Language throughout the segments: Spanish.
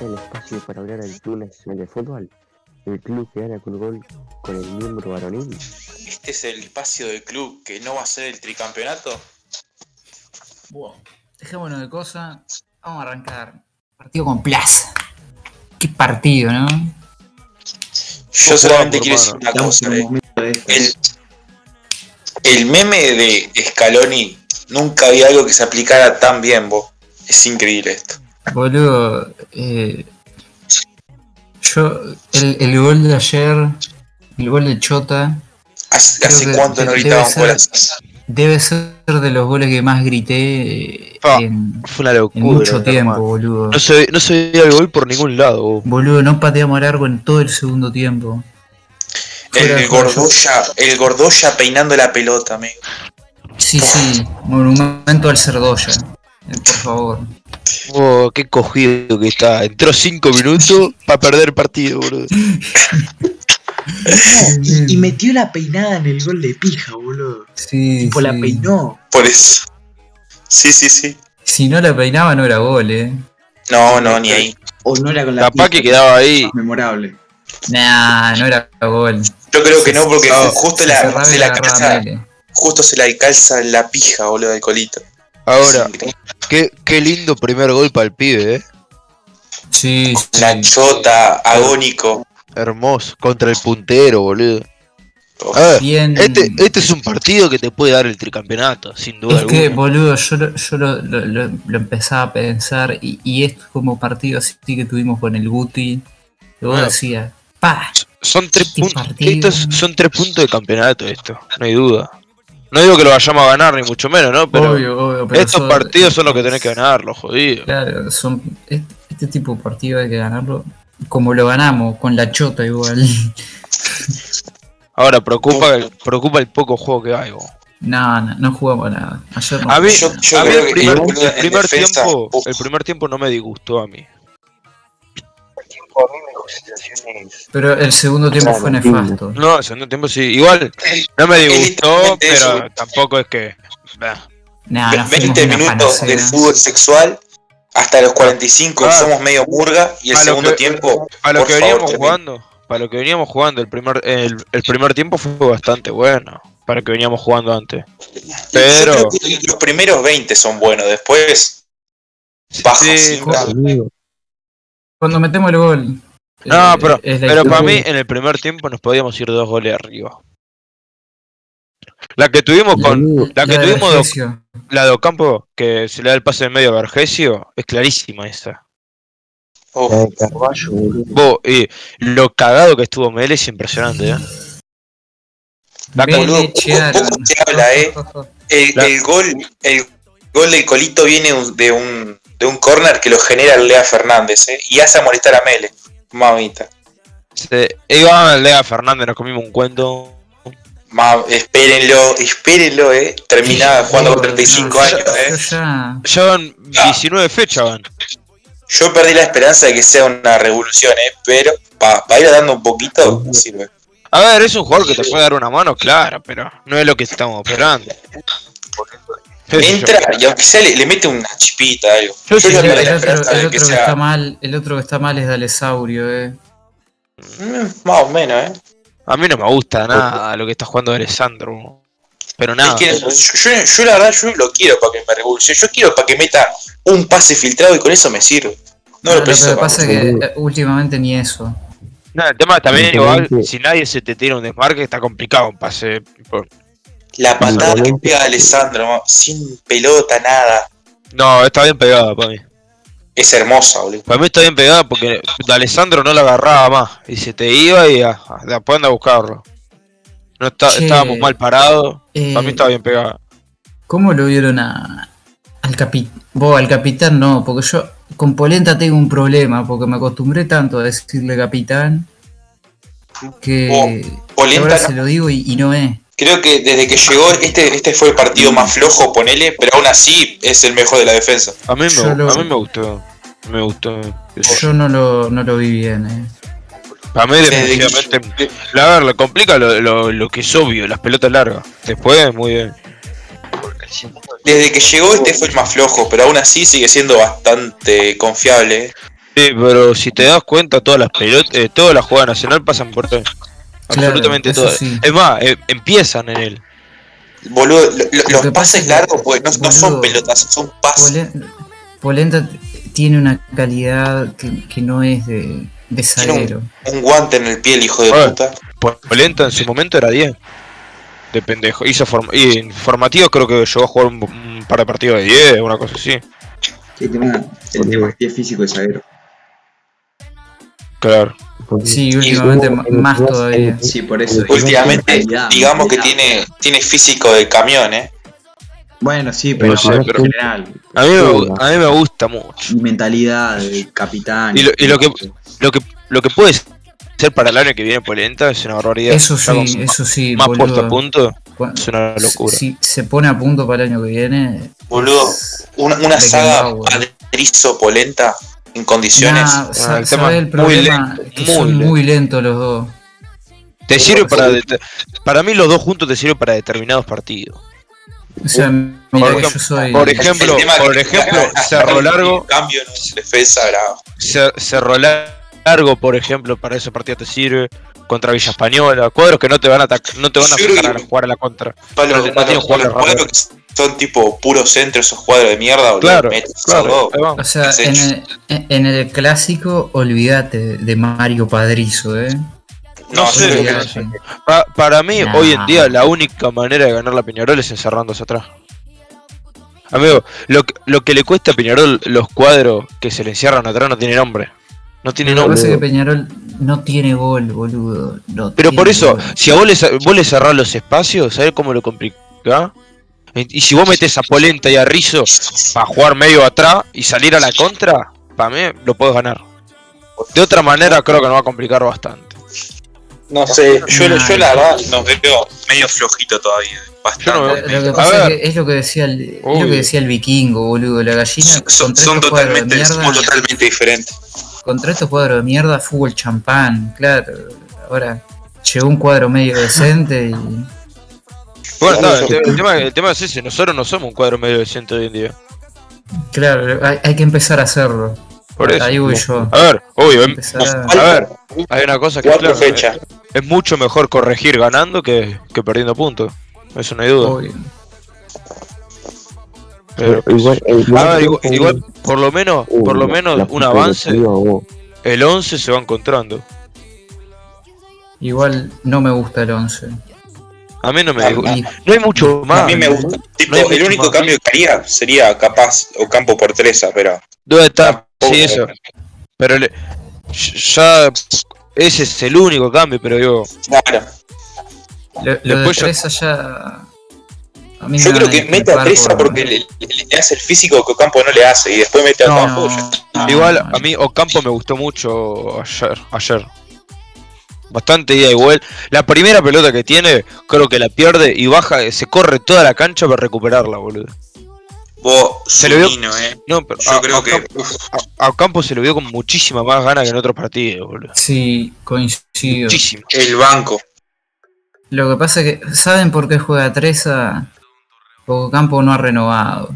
este el espacio para hablar al Club Nacional de Fútbol, el club que gana con gol con el miembro varonil. ¿Este es el espacio del club que no va a ser el tricampeonato? Wow. Dejémonos de cosas. Vamos a arrancar. Partido con Plaza. Qué partido, ¿no? Yo solamente quiero decir una cosa. eh. El, el meme de Scaloni nunca había algo que se aplicara tan bien, vos. Es increíble esto. Boludo, eh, yo, el, el gol de ayer, el gol de Chota, ¿Hace, hace que cuánto no debe gritaban ser- goles? debe ser de los goles que más grité en, Fue una en locura. mucho tiempo, boludo. No se, no se veía el gol por ningún lado. vos. Boludo, no pateamos largo en todo el segundo tiempo. El juego. Gordoya, el Gordoya peinando la pelota, amigo. Sí, sí, monumento al Cerdoya. Eh, por favor. Oh, qué cogido que está. Entró 5 minutos para perder partido, boludo. Y, y metió la peinada en el gol de pija, boludo. Sí, Tipo, la sí. peinó. Por eso. Sí, sí, sí. Si no la peinaba no era gol, eh. No, no, ni ahí. O no era con la Capaz pija, que quedaba ahí. más memorable. Nah, no era gol. Yo creo que no, porque No, justo, Se la, se la calza, justo se la calza la pija, boludo, del colito. Ahora, qué, qué lindo primer gol para el pibe, eh. Sí, sí. La chota, agónico. Hermoso. Contra el puntero, boludo. A ver, Bien. este, este es un partido que te puede dar el tricampeonato, sin duda Es que, boludo, yo, lo, yo lo, lo- lo- lo empezaba a pensar y, y esto como partido así que tuvimos con el Guti, que vos Bueno. decías, pa, Son tres Este puntos. partido. Estos son tres puntos de campeonato esto, no hay duda. No digo que lo vayamos a ganar, ni mucho menos, ¿no? Pero obvio, obvio, pero estos son- partidos son los que tenés que ganar, los jodidos. Claro, son, este, tipo de partido hay que ganarlo como lo ganamos, con la chota igual. Ahora, preocupa, preocupa el poco juego que hay. vos. No, no, no jugamos nada. Ayer no. A mí, Yo- yo a mí el primer, el defensa, tiempo, uf. el primer tiempo no me disgustó a mí. Pero el segundo tiempo Claro, fue nefasto. No, el segundo tiempo sí. Igual, no me disgustó, pero eso. tampoco es que. Nah, nos fuimos 20 una minutos de fútbol sexual hasta los 45 Ah. somos medio murga y el segundo que- tiempo Para lo que favor, veníamos jugando, para lo que veníamos jugando, el primer, el, el primer tiempo fue bastante bueno. Para lo que veníamos jugando antes. Pero- Yo creo que los primeros 20 son buenos, después baja Sí, Cuando metemos el gol. No, eh, pero, pero para mí en el primer tiempo nos podíamos ir dos goles arriba. La que tuvimos con. La que La de tuvimos de, Vergesio. la de Ocampo, que se le da el pase en medio a Vergesio, es clarísima esa. De. Vos, y lo cagado que estuvo Mele es impresionante, ¿eh? La boludo, habla, eh. el, La- el gol el gol del colito viene de un de un corner que lo genera Lea Fernández eh, y hace molestar a Mele mamita Se, iba Lea Fernández, nos comimos un cuento. Ma- espérenlo espérenlo eh termina jugando con Boludo, 35 no, años yo- eh ya- van 19 fechas, van. yo perdí la esperanza de que sea una revolución eh pero para ir dando un poquito sirve A ver, es un jugador que te puede dar una mano, claro, pero no es lo que estamos esperando. Entra y aunque sea le, le mete una chipita algo Yo yo sí, le el, la otro, el otro que que sea está mal, el otro que está mal es D'Alessaurio, eh. Mm, más o menos eh A mí no me gusta nada lo que está jugando Alessandro. Pero nada. Es que yo, yo- yo la verdad yo lo quiero para que me revolucione. Yo quiero para que meta un pase filtrado y con eso me sirve. No lo lo preciso que para pasa es que eh, últimamente ni eso. No, el tema también igual, si nadie se te tira un desmarque, está complicado un pase. por- La patada que pega Alessandro, ¿no? sin pelota, nada. No, está bien pegada para mí. Es hermosa, boludo. Para mí está bien pegada porque Alessandro no la agarraba más. Y se te iba y a, a- después anda a buscarlo. No está, Che. estábamos mal parados. Eh, Para mí estaba bien pegada. ¿Cómo lo vieron a, al capitán? Vos, al capitán no, porque yo con Polenta tengo un problema, porque me acostumbré tanto a decirle capitán que, Oh, que Polenta, ahora no. se lo digo y, y no es. Creo que desde que llegó, este, este fue el partido más flojo, ponele, pero aún así es el mejor de la defensa. A mí, me, lo- a mí me gustó. Me gustó. Yo no lo, no lo vi bien, eh. Para mí, Desde que- desde que llegó este fue el más flojo, pero aún así sigue siendo bastante confiable. Sí, pero si te das cuenta, todas las pelotas, eh, todas las jugadas nacional pasan por él. Claro, Absolutamente todas. sí. Es más, eh, empiezan en él. Boludo, lo- lo- Lo los pases largos pues, no, no son pelotas, son pases. Polen- Polenta tiene una calidad que, que no es de, de zaguero. Un guante en el pie, el hijo de puta. Polenta en su momento era 10. De pendejo. Hizo form y en formativo creo que llegó a jugar un, un par de partidos de 10, una cosa así. Sí, el tema, el tema es que es físico de zaguero. Claro. Sí, últimamente más todavía. Sí, por eso. Últimamente, Calidad, digamos que tiene, tiene físico de camión, eh. Bueno, sí, pero No sé, en pero- general. A mí, me, a mí me gusta mucho. Mentalidad de capitán. Y lo- y lo que- Lo que, lo que puede ser para el año que viene Polenta es una barbaridad. Eso sí, eso sí, Más puesto a boludo. punto, es una locura. Si se pone a punto para el año que viene. Boludo, una, una saga. Padrizo Polenta en condiciones. Nah, Ah, el ¿sabe tema el muy lento, que muy son lento. muy lentos los dos. Te sirve para. Para mí, los dos juntos te sirven para determinados partidos. O sea, mira Por que ejemplo- yo soy. por ejemplo- por Cerro Largo. Cambio Cerro Largo, por ejemplo, para ese partido te sirve. Contra Villa Española. Cuadros que no te van a no te van a a jugar a la contra. Palo, No, no palo, tiene jugadores palo, rápidos. que son tipo puro centro esos cuadros de mierda, boludo. Claro, claro. O sea, en el, en- el clásico, olvídate de Mario Padrizo, ¿eh? No, No sé, que- para mí, Nah. hoy en día, la única manera de ganar la Peñarol es encerrándose atrás. Amigo, lo que, lo que le cuesta a Peñarol los cuadros que se le encierran atrás no tiene nombre. No tiene Lo que nombre. pasa es que Peñarol no tiene gol, boludo. no Pero por eso, gol. si a vos le, vos le cerrás los espacios, ¿sabés cómo lo complicás? Y si vos metés a Polenta y a Rizzo para jugar medio atrás y salir a la contra, para mí lo podés ganar. De otra manera creo que nos va a complicar bastante. No sé, yo, Nah. yo la verdad nos veo medio flojito todavía. Bastante. Lo, lo que A pasa ver. es que es lo que decía el, es lo que decía el vikingo, boludo. La gallina son, son totalmente, somos totalmente diferentes. Contra estos cuadros de mierda, fútbol champán, claro. Ahora llegó un cuadro medio decente y. Bueno, no, el, yo- te- el tema, el tema es ese, nosotros no somos un cuadro medio decente hoy en día. Claro, hay, hay que empezar a hacerlo. Por eso. Ahí voy yo. A ver, obvio, em- Empezar a- a ver, hay una cosa que es mucho mejor corregir ganando que, que perdiendo puntos. Eso no hay duda. obvio. Pero- igual, a ver, igual- igual, igual, por lo menos, Uh, por lo menos la un avance, el 11 se va encontrando. Igual no me gusta el 11. A mí no me A dijo- Y- No hay mucho más. A mí me gusta. Tipo, No hay el único más. cambio que haría sería capaz o campo por Teresa, pero. ¿Dónde está? tampoco- Sí, eso. Pero le- ya ese es el único cambio, pero digo, Claro. Lo, lo de Después yo- Teresa ya. A mí Yo creo que mete a Teresa por- porque le, le- le hace el físico que Ocampo no le hace y después mete a No, Ocampo. no, igual no. a mí Ocampo me gustó mucho ayer, ayer. Bastante ida igual. La primera pelota que tiene, creo que la pierde y baja, se corre toda la cancha para recuperarla, boludo. Vos, Se le vio- eh. No, pero Yo a, creo a que. A- a Ocampo se lo vio con muchísima más ganas que en otros partidos, boludo. Sí, coincido. Muchísimo. El banco. Lo que pasa es que, ¿saben por qué juega Teresa? Porque Campo no ha renovado.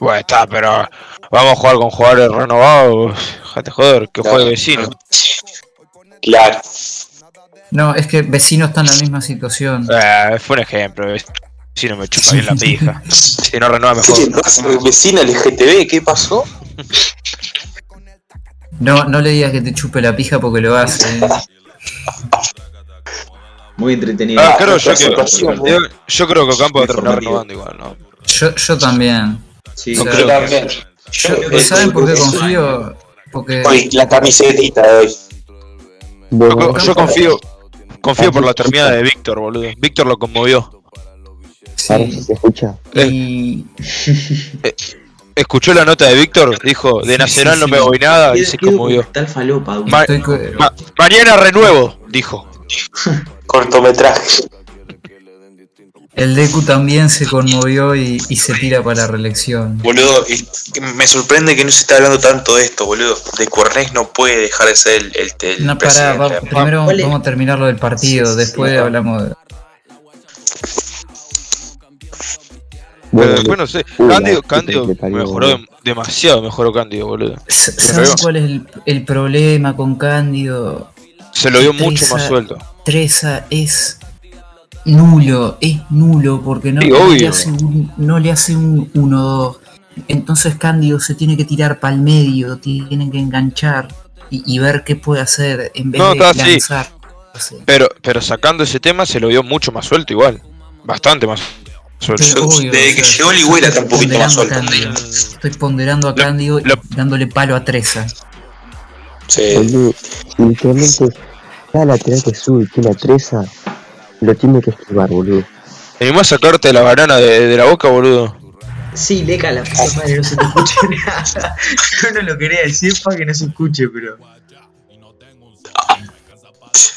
Bueno, está, pero vamos a jugar con jugadores renovados. Jate joder, que juegue vecino. Claro. No, es que Vecino está en la misma situación. Eh, fue un ejemplo. Vecino me chupa bien la pija. Si no renueva ¿Qué mejor. pasa al vecino al GTV? ¿Qué pasó? No, no le digas que te chupe la pija porque lo hace. ¿eh? Muy entretenido. Ah, creo yo, situación, yo, yo creo que Ocampo va a terminar renovando igual, ¿no? Yo, yo también. Sí, No sí. creo Yo también. Yo- Yo- ¿Saben por qué confío? Porque Hoy, la camisetita de hoy. Bueno, Yo, yo confío confío por la terminada de Víctor, boludo. Víctor lo conmovió. sí se escucha. Y Escuchó la nota de Víctor, dijo, de Sí, Nacional sí, no me voy nada y se conmovió. documental falopa, Ma- estoy co- Ma- mañana renuevo, dijo. Cortometraje. El Deku también se conmovió y, y se tira para la reelección. Boludo, y me sorprende que no se esté hablando tanto de esto, boludo. De Cuernés no puede dejar de ser el, el, el No, pará, va- primero vamos a terminar lo del partido, después hablamos de... Bueno, después no sé. Cándido, mejoró demasiado, mejoró Cándido, boludo. ¿Sabes cuál es el, el problema con Cándido? Se lo dio mucho más suelto. Treza es nulo, es nulo porque no, Sí, no le hace un, no le hace un 1-2. Entonces Cándido se tiene que tirar para el medio, tienen que enganchar y, y ver qué puede hacer en vez No, de así. lanzar. Pero, pero sacando ese tema se lo dio mucho más suelto igual. Bastante más suelto. Obvio, desde o que sea, llegó Ligüera estoy está un poquito más ponderando a suelto. Cándido. Estoy ponderando a Lo- Cándido y dándole palo a Treza. Sí. Boludo, literalmente, cada lateral que sube y tiene a Treza, lo tiene que esquivar, boludo. ¿Te animás a sacarte la banana de, de la boca, boludo? Sí, leca la puta madre, no se te escucha nada. Yo no lo quería decir para que no se escuche, pero.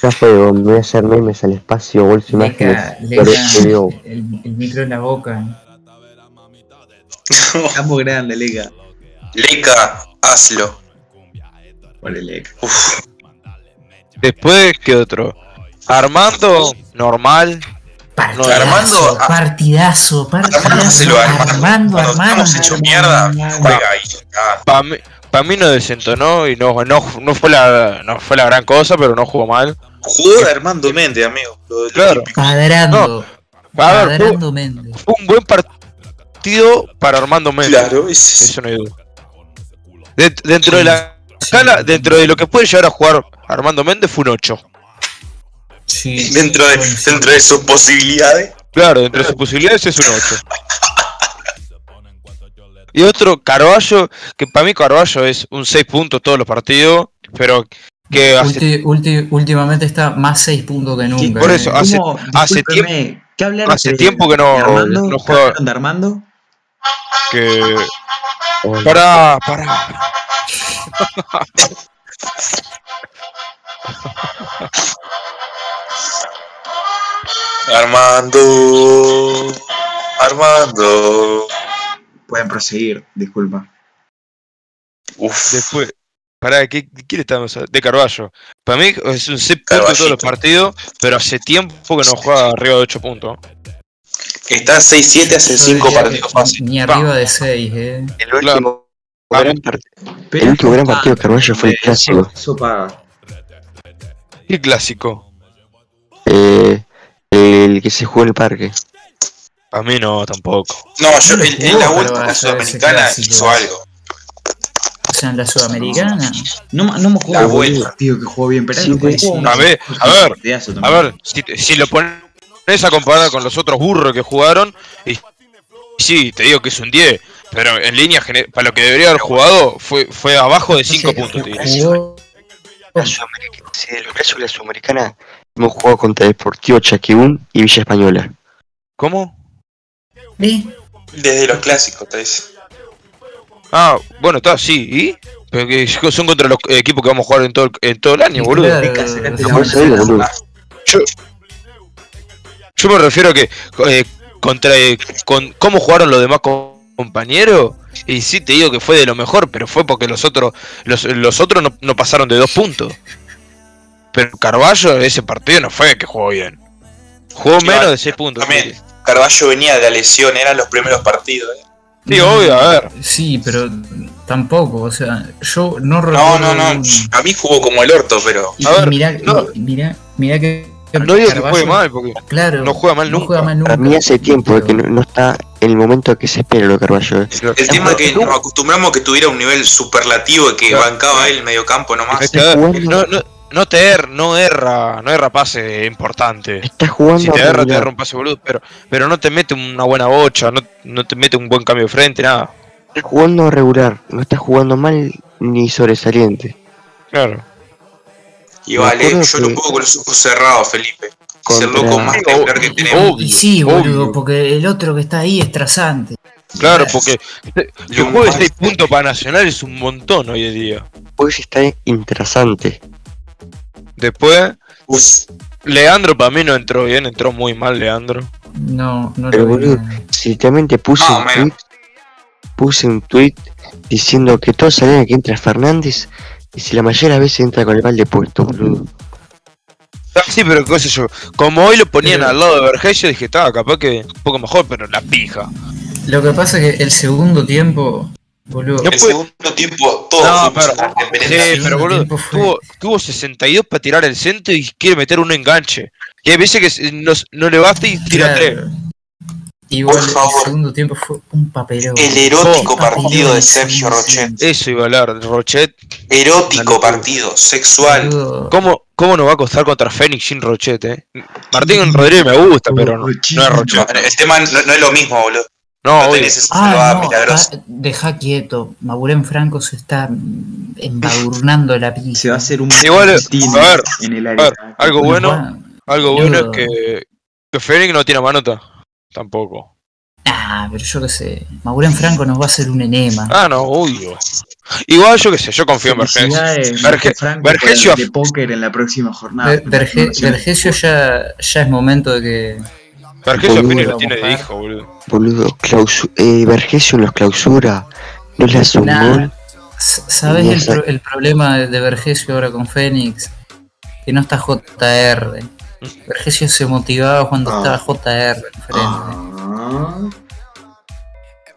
Ya fue, me voy a hacer memes al espacio, bolso imágenes, Leca, pero digo, el, el micro en la boca. Estamos grandes, leca. Leca, hazlo. Vale, leca. Uf, Después, ¿qué otro? Armando, normal. Partidazo, Armando, a- partidazo, partidazo. Armándoselo a Armando. Armando, Cuando Armando. estamos hecho mierda, juega ahí. Ah, Para mí, pa' mí no desentonó y no, no, no, fue la, no fue la gran cosa, pero no jugó mal. jugó de Armando Méndez, amigo. Lo Claro. Padrando. A ver, fue, Padrando Méndez. fue un buen partido para Armando Méndez. Claro, es- Eso no hay duda. De- dentro de la escala, dentro de lo que puede llegar a jugar Armando Méndez fue un 8. Sí, dentro de, dentro de sus posibilidades. Claro, dentro de sus posibilidades es un 8. Y otro, Carballo, que para mí Carballo es un 6 puntos todos los partidos, pero que hace, Ulti- ulti- últimamente está más 6 puntos que nunca. Por eso, hace- hace Discúlpeme, ¿Qué hablaron hace de- tiempo que no- de Armando? no ¿Qué juega. de Armando? que... oh, Para, para. Armando. Armando. Pueden proseguir, disculpa. Uf. Después, para ¿qué, ¿qué le estamos? De Carballo. Para mí es un 6 puntos todos los partidos, pero hace tiempo que no juega arriba de 8 puntos. Está 6-7 hace Yo 5 diría partidos fácil. Ni arriba de 6, eh. el último, Claro. gran part- Pero el último gran partido de Carballo fue el clásico. Eso paga. ¿Qué clásico? Eh, el que se jugó el parque. A mí no, tampoco. No, yo No en, en la Sudamericana hizo algo. O sea, en la Sudamericana. No, no me jugó La vuelta. partido que jugó bien, pero Sí, un A ver, a ver, A ver, si, si lo pones a comparar con los otros burros que jugaron, y sí, te digo que es un 10, pero en línea, para lo que debería haber jugado, fue, fue abajo de 5 Entonces, puntos. jugó- La Sudamericana, sí, hemos jugado contra Deportivo Chaquibún y Villa Española. ¿Cómo? ¿Eh? Desde los clásicos, te dice. Ah, bueno, está, sí, ¿y? Pero que son contra los equipos que vamos a jugar en todo el, en todo el año, boludo. Boludo. Yo, yo me refiero a que eh, contra eh, con cómo jugaron los demás co- compañeros. Y sí te digo que fue de lo mejor, pero fue porque los otros los, los otros no, no pasaron de dos puntos. Pero Carballo ese partido no fue que jugó bien. Jugó Sí, menos va- de 6 puntos. También, Carballo venía de la lesión, eran los primeros partidos. ¿eh? Sí, obvio, a ver. Sí, pero tampoco, o sea, yo No, no recuerdo. no, no. un- A mí jugó como el orto, pero. Y, A ver, mirá, no. mirá, mirá que. No digo que juegue mal, porque Claro, no juega mal no nunca. juega mal Para nunca, mí hace tiempo de que pero- no, no está en el momento que se espera lo de Carballo. eh. El tema es que nos acostumbramos a que tuviera un nivel superlativo y que Claro. bancaba él el mediocampo nomás. Es que, a ver, no, no, no te er- no erra, no erra pase importante. Está jugando Si te erra, te erra un pase boludo, pero, pero no te mete una buena bocha, no, no te mete un buen cambio de frente, nada. Está jugando regular, no está jugando mal ni sobresaliente. Claro. Y vale, yo que- no puedo con los ojos cerrados, Felipe. Es el loco más Sí, temblar que obvio. tenemos. Y sí, Obvio. boludo, porque el otro que está ahí es trasante. Claro, porque que juegue Paz. 6 puntos para Nacional es un montón hoy en día. Pues está interesante. Después, Uf, Leandro para mí no entró bien, entró muy mal Leandro. No, no Pero, boludo. Si literalmente puse Ah, un tweet, puse un tweet diciendo que todos sabían que entra Fernández y si la mayoría de las veces entra con el balde puesto, boludo. Ah, Sí, pero qué sé yo, como hoy lo ponían Pero- al lado de Vergesio, dije, estaba capaz que un poco mejor, pero la pija. Lo que pasa es que el segundo tiempo, boludo. No el puede- segundo tiempo, todos No, pero- Sí, pero boludo, tuvo, tuvo 62 para tirar el centro y quiere meter un enganche. Y hay veces que no, no le basta y tira tres. Claro. Igual Por favor. el segundo tiempo fue un papelón. El erótico partido de Sergio Rochet. Eso iba a hablar, Rochet. Erótico partido, sexual. ¿Cómo, ¿Cómo nos va a costar contra Fénix sin Rochet, eh? Martín Rodríguez me gusta, pero no, no es Rochet. el tema no, no es lo mismo, boludo. No, No tenés ese Ah, no, deja quieto. Maurén Franco se está embadurnando la pista. Se va a hacer un Igual, a ver, en el a área. ver, algo bueno, algo bueno es que, que Fénix no tiene manota. Tampoco. Ah, pero yo qué sé. Maurén Franco nos va a hacer un enema. Ah, no, obvio. Igual yo qué sé, yo confío en Vergesio. Verge- Vergesio- de póker en la próxima jornada. Vergesio ya, ya es momento de que. Vergesio Boludo, Fénix lo tiene de hijo, boludo. Boludo, clausu eh, Vergesio nos clausura. No le hace un Nah, gol. ¿Sabes el, pro- el problema de de Vergesio ahora con Fénix? Que no está JR. Vergesio se motivaba cuando Ah. estaba JR enfrente. Ah,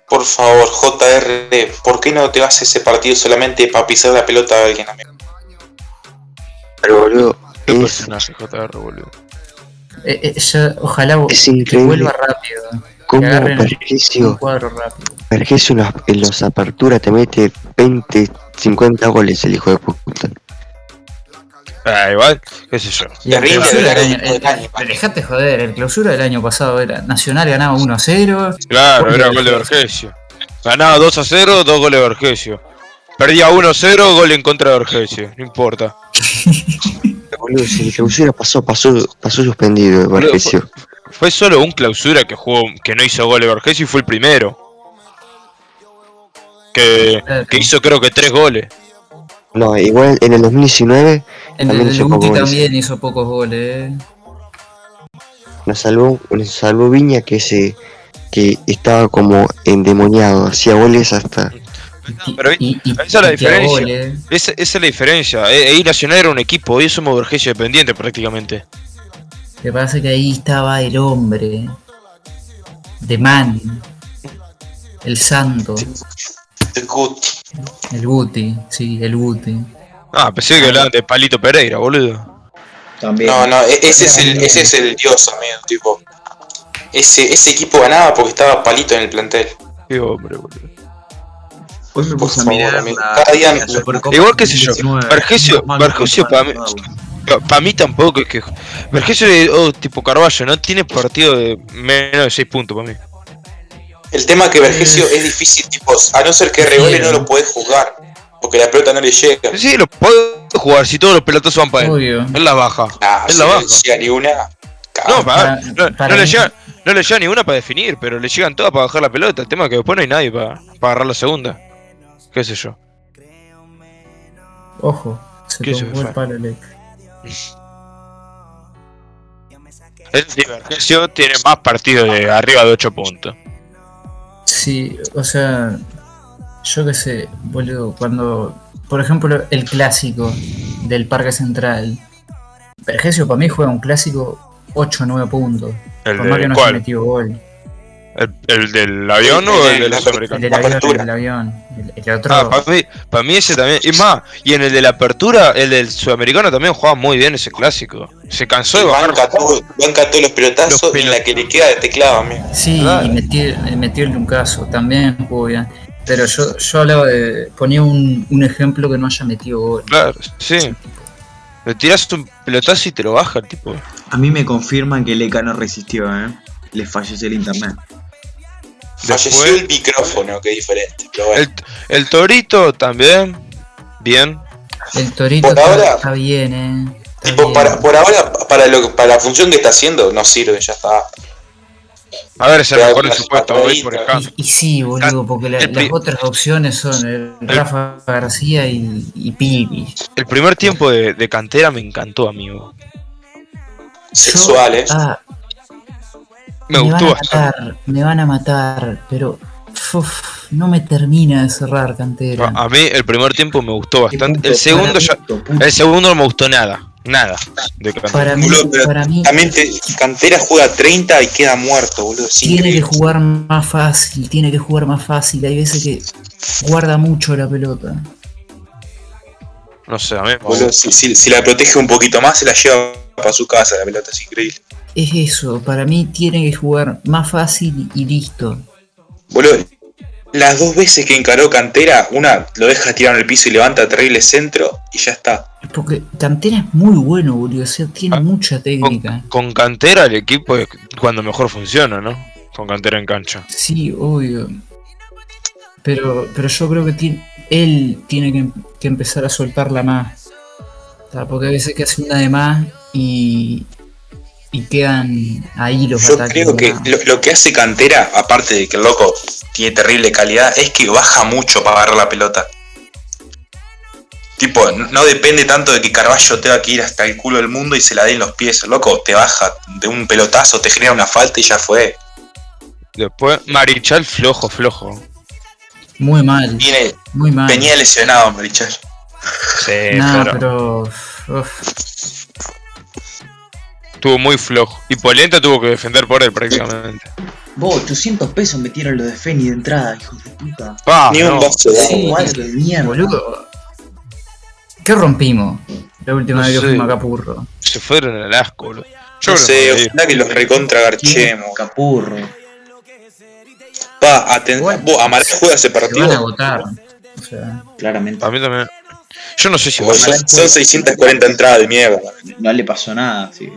Por favor, JR, ¿por qué no te vas a ese partido solamente para pisar la pelota a alguien, amigo? Pero boludo, Qué es, personaje, JR, boludo. Eh, eh, ya- ojalá que vuelva rápido. como Vergesio. Vergesio en las aperturas te mete 20, 50 goles el hijo de puta. Ah, igual, qué sé yo. Y el. Dejate joder, el clausura del año pasado era Nacional ganaba 1 a 0. Claro, era gol de Vergesio. Vergesio. Ganaba 2 a 0, 2 goles de Vergesio. Perdía 1 a 0, gol en contra de Vergesio. No importa. Boludo, si el clausura pasó, pasó, pasó suspendido Vergesio. Fue solo un clausura que jugó, que no hizo gol de Vergesio y fue el primero. Que, que hizo creo que 3 goles. No, igual en el 2019 En También el hizo goles. también hizo pocos goles. eh. nos salvó, nos salvó Viña que se que estaba como endemoniado, hacía goles hasta Pero y, y- esa es la y que a diferencia. Esa, esa es la diferencia. Eh, Ahí Nacional era un equipo, hoy somos Vergesio dependiente prácticamente. Lo que pasa es que ahí estaba el hombre. De Man. El santo. El Gut. El Guti. Sí, el Guti. Ah, pensé que hablaban de Palito Pereira, boludo. también. No, no, e- ese es el, ese es el dios, amigo, tipo. Ese, ese equipo ganaba porque estaba palito en el plantel. Qué hombre, boludo. Hoy me Por puse a favor, mirar amigo. Cada día- Igual que sé yo, 2019. Vergesio, Vergesio para mí, no para mí tampoco es que Vergesio es oh, tipo Carballo, no tiene partido de menos de 6 puntos para mí. El tema que Vergesio es difícil, tipo, a no ser que regole no lo podés jugar. Porque la pelota no le llega. Sí, lo puedo jugar si todos los pelotazos van para él. Obvio. Él la baja. Ah, Es si la no baja. le llega ni una. No, cagamos. para, para- no, para no le llega, no le llega ni una para definir, pero le llegan todas para bajar la pelota. El tema es que después no hay nadie para, para agarrar la segunda. ¿Qué sé yo? Ojo. Se ¿Qué se tomó el palo Lec. El Vergesio tiene más partidos de arriba de 8 puntos. Sí, o sea, yo qué sé, boludo, cuando, por ejemplo, el clásico del Parque Central, Vergesio para mí juega un clásico 8 o 9 puntos, ¿El por más que no haya cuál? metido gol. ¿El, el del avión o el de los El americanos? del avión, el apertura. del avión. El, el otro, Ah, para mí, pa' mí ese también. Y más, y en el de la apertura, el del sudamericano también jugaba muy bien ese clásico. Se cansó de bajar. Banca, todo- banca todos los pelotazos Los y en la que le queda de teclado, amigo. sí, claro. y metió, metió el Lucaso, también jugó bien. Pero yo, yo hablaba de, ponía un, un ejemplo que no haya metido gol. Claro, sí. Le tiras un pelotazo y te lo baja el tipo. A mí me confirman que Leca no resistió, ¿eh? Le falleció el internet. Falleció Después- el micrófono, que es diferente. Pero bueno. El, el torito también. Bien. El Torito Por está, ahora- está bien, eh. Está Tipo, bien. para, por ahora, para, lo, para la función que está haciendo, no sirve, ya está. A ver, se mejor en las su puesto hoy por ejemplo. Y, y sí, boludo, porque la- el las otras opciones son el Rafa García y, y Pibi. El primer tiempo de, de cantera me encantó, amigo. Sexuales. Ah, Me van gustó a bastante. matar, me van a matar, pero uf, no me termina de cerrar cantera. A mí el primer tiempo me gustó bastante. Punto, El segundo para ya. punto, punto. El segundo no me gustó nada. nada de Cantera. Para mí, Boludo, pero para mí También te- Cantera juega 30 y queda muerto, boludo. Tiene que jugar más fácil, tiene que jugar más fácil. Hay veces que guarda mucho la pelota. No sé, a mí me Boludo, si, si- si la protege un poquito más, se la lleva para su casa la pelota, es increíble. Es eso, para mí tiene que jugar más fácil y listo. Boludo, las dos veces que encaró Cantera, una lo deja tirado en el piso y levanta terrible centro y ya está. Porque Cantera es muy bueno, boludo. O sea, tiene Ah, mucha técnica. Con cantera el equipo es cuando mejor funciona, ¿no? Con cantera en cancha. Sí, obvio. Pero, pero yo creo que tiene, él tiene que, que empezar a soltarla más. O sea, porque a veces que hace una de más y, y quedan ahí los Yo ataques. creo que lo, lo que hace Cantera, aparte de que el loco tiene terrible calidad, es que baja mucho para agarrar la pelota. Tipo, no no depende tanto de que Carballo tenga que ir hasta el culo del mundo y se la dé en los pies. El loco te baja de un pelotazo, te genera una falta y ya fue. Después, Marichal flojo, flojo. Muy mal, Viene, muy mal. venía lesionado, Marichal. Sí, no, pero pero. uf, estuvo muy flojo. Y Polenta tuvo que defender por él prácticamente. Vos, 800 pesos metieron lo de Feni de entrada, hijos de puta. Pa, Ni un no. de agua. Sí, Cuadro de mierda. boludo. ¿Qué rompimos? La última No vez que fuimos a Capurro. Se fueron al asco, boludo. Yo No sé, ojalá que los recontra garchemos. Capurro. Pa, aten- Bueno. vos, Amaral juega ese Se van a partido. agotar. O sea, Claramente. A mí también. Yo no sé si son 640 entradas de mierda. No le pasó nada, sí.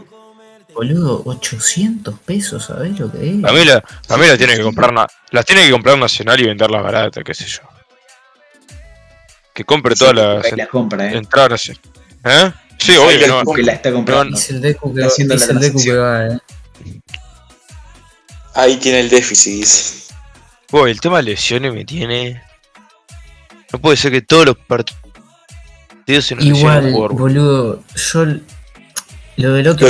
Boludo, 800 pesos, ¿sabés lo que es? A mí, la, a mí la tiene que comprar na- las tiene que comprar Nacional y venderlas baratas, qué sé yo. Que compre todas las Ahí la compra, eh. entradas nacionales. ¿Eh? Sí, Ahí obvio, la no. Está comprando. Dice el Deku que, haciendo la el Deku que va, eh. Ahí tiene el déficit, dice. El tema de lesiones me tiene. No puede ser que todos los partidos se nos Igual, boludo, yo lo del otro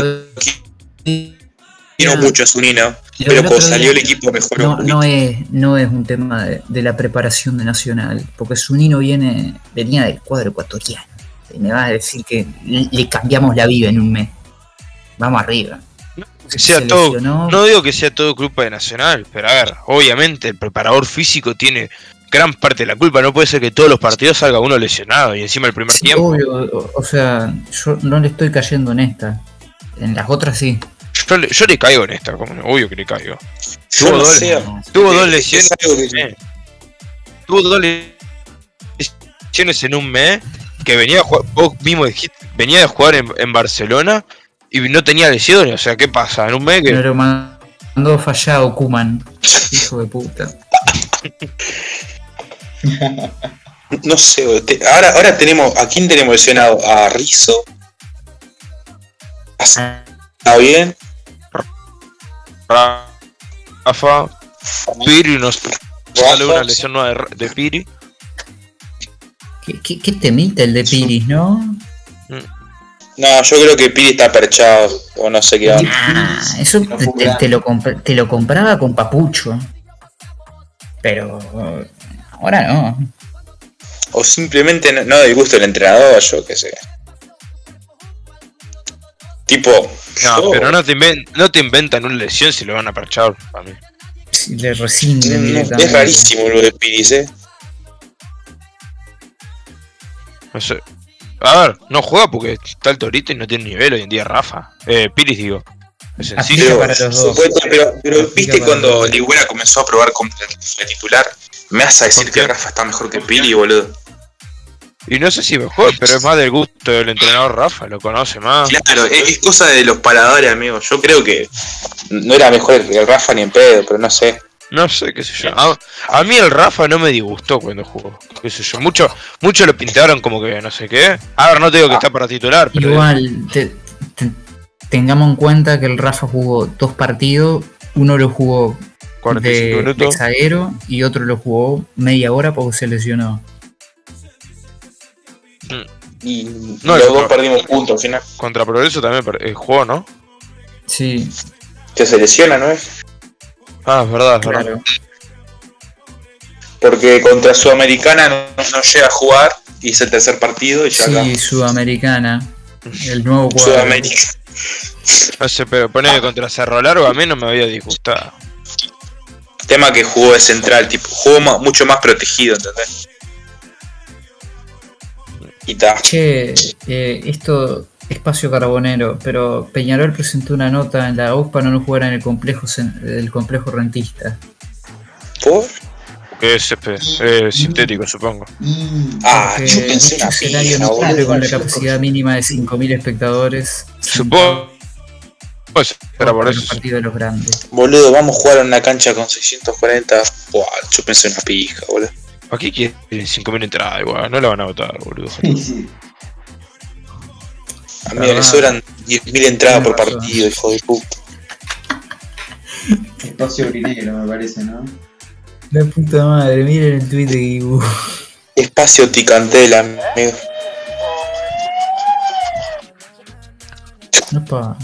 Quiero mucho a Zunino, lo pero cuando otro salió el equipo mejoró no, no es no es un tema de, de la preparación de Nacional, porque Zunino viene venía del cuadro ecuatoriano. Y me vas a decir que le, cambiamos la vida en un mes. Vamos arriba. Que sea Se todo, no digo que sea todo culpa de Nacional, pero a ver, obviamente el preparador físico tiene gran parte de la culpa. No puede ser que todos los partidos salga uno lesionado y encima el primer Sí, tiempo. obvio, o, o sea, yo no le estoy cayendo en esta. En las otras sí. Yo, le, yo le caigo en esta, como obvio que le caigo. Tuvo no dos- Tuvo dos es lesiones. eh, Tuvo dos lesiones en un mes que venía a jugar, vos mismo dijiste, venía de jugar en, en Barcelona y no tenía lesiones. O sea, ¿qué pasa? En un mes que Me lo mandó fallado Kuman. Hijo de puta. No sé, te- ahora, ahora tenemos, ¿a quién tenemos lesionado? A Rizzo. ¿Está bien? Rafa, Piri nos sale una lesión nueva de, de Piri. ¿Qué, qué, qué temita el de Piris, no? No, yo creo que Piri está perchado, o no sé qué. Ah, eso no te, te- lo te lo compraba con papucho. Pero ahora no. O simplemente no, no del gusto del entrenador, yo qué sé. Tipo, No, yo- pero no te, inven- no te inventan una lesión si lo van a parchar para mí. Si le rescinden no, directamente. es rarísimo lo de Piris, eh. No sé. A ver, no juega porque está el Torito y no tiene nivel hoy en día Rafa. Eh, Piris digo. Es sencillo. Pero, supuesto- pero, pero viste cuando. Ligüera comenzó a probar como de titular, me vas a decir que Rafa está mejor que Piri, boludo. Y no sé si mejor, pero es más del gusto del entrenador Rafa, lo conoce más. Claro, es, es cosa de los paladores, amigo. Yo creo que no era mejor el Rafa ni en pedo, pero no sé. No sé, qué sé yo. A, a mí el Rafa no me disgustó cuando jugó. Qué sé yo. Mucho, mucho lo pintaron como que no sé qué. A ver, no te digo que está para titular, pero. Igual, te- te- tengamos en cuenta que el Rafa jugó dos partidos. Uno lo jugó 45 de, de minutos. zaguero y otro lo jugó media hora porque se lesionó. Y No, los dos perdimos puntos al final. Contra Progreso también eh, jugó, ¿no? Sí, Que se lesiona, ¿no es? Ah, es verdad, es verdad. claro. Porque contra Sudamericana no, no llega a jugar y es el tercer partido y ya acá. Sí, Sudamericana. El nuevo cuadro. Sudamérica. No sé, pero ponerle contra Cerro Largo a mí no me había disgustado. Tema que jugó de central, tipo, jugó mucho más protegido, ¿entendés? Y ta. Che, eh, esto, espacio carbonero, pero Peñarol presentó una nota en la USPA no no jugar en el complejo, el complejo rentista. ¿Por? Que es césped, eh, sintético, supongo. Ah, Porque yo pensé dicho una escenario no cumple con la capacidad mínima de 5.000 espectadores. Supongo. Pues, era por para los eso. partidos de los grandes. Boludo, vamos a jugar en una cancha con 640. Buah, yo pensé una pija, boludo. ¿Para qué quieren 5.000 entradas igual? No la van a votar, boludo. A mí me sobran 10.000 entradas por razón. partido, hijo de puta. Espacio grinero, me parece, ¿no? La puta madre, miren el tweet de Gibu. Espacio Ticantela, amigo. Opa.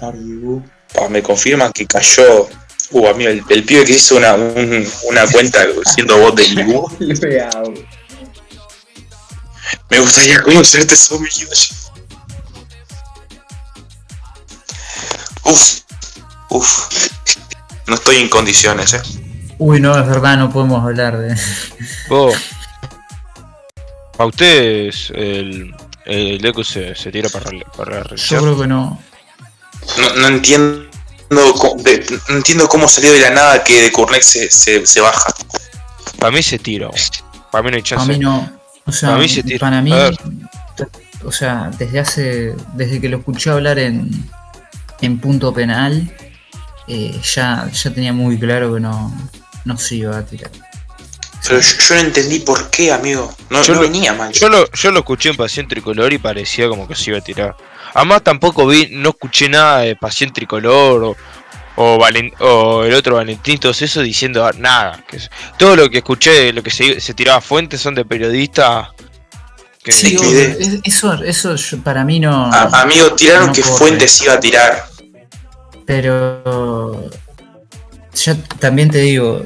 Pa, me confirman que cayó. Uh, amigo, el, el pibe que hizo una, un- una cuenta siendo bot de Ibu. Me gustaría conocerte millones. Uf, uf. No estoy en condiciones, eh. Uy, no, es verdad, no podemos hablar de. Vos. A ustedes el, el Deku se, se tira para, la- para Yo creo que no. No, no entiendo. No entiendo cómo salió de la nada que de Cornex se, se, se baja. Para mí se tira. vos. Para mí no hay A chance. mí no. O sea, A mí se tira. para mí. O sea, desde hace. Desde que lo escuché hablar en. En punto penal. eh, ya, ya tenía muy claro que no. No se iba a tirar. Pero yo, yo no entendí por qué, amigo. No, Yo no lo- venía mal. Yo lo, yo lo escuché en Pasión Tricolor y parecía como que se iba a tirar. Además tampoco vi, no escuché nada de Pasión Tricolor o, o, Valen- o el otro Valentín, todos eso diciendo nada. Que todo lo que escuché, lo que se, se tiraba fuentes son de periodistas que Sí, que- es- eso, eso yo- para mí no. A- amigo, tiraron no que. Fuentes iba a tirar. Pero yo también te digo,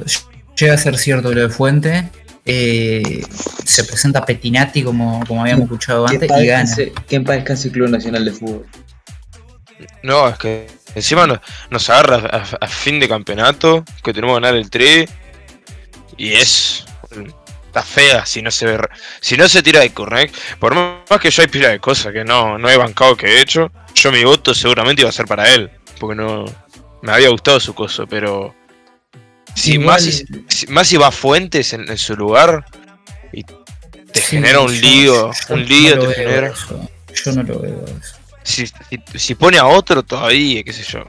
llega a ser cierto lo de Fuente. Eh, se presenta Petinati como, como habíamos escuchado antes y gana. padezca- que en paz descanse Club Nacional de Fútbol. No, es que encima nos, nos agarra a, a fin de campeonato, que tenemos que ganar el 3. Y es. Está fea si no se ve. Si no se tira de Cornect. Por más que yo hay pila de cosas que no, no he bancado que he hecho. Yo mi voto seguramente iba a ser para él. Porque no. Me había gustado su coso, pero. Si Igual- más, si, más si va Fuentes en, en su lugar. Y te Sí, genera un yo- lío. yo un lío te genera. eso. Yo no lo veo eso. Si, si, si pone a otro todavía, qué sé yo.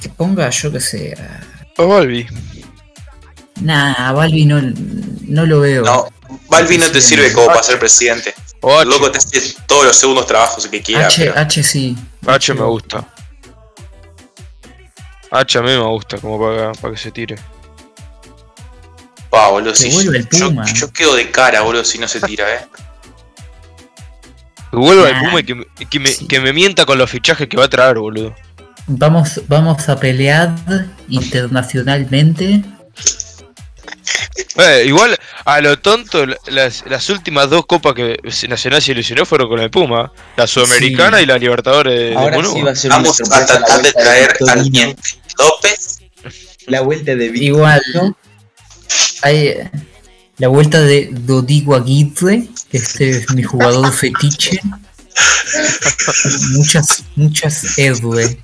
Que ponga, yo que sé. a- O Volvi. Nah, a Balbi no, no lo veo. No, Balbi no te sirve como para ser presidente. O loco te hace todos los segundos trabajos que quiera. H, pero- H sí. H me gusta. H a mí me gusta, como para, para que se tire. Pa, boludo, si el yo, Puma. yo quedo de cara, boludo, si no se tira, eh. Que vuelva el Nah. Puma y que, me- que me, Sí. que me mienta con los fichajes que va a traer, boludo. Vamos, vamos a pelear internacionalmente. Eh, igual, a lo tonto, las, las últimas dos copas que Nacional se ilusionó fueron con el Puma. La Sudamericana Sí. y la Libertadores de, de sí va a ser una Vamos a tratar de traer Victorino. al Niente López. La vuelta de Victorino. Igual, hay eh, la vuelta de Dodigo Aguirre, que este es mi jugador fetiche. muchas, muchas Edwe.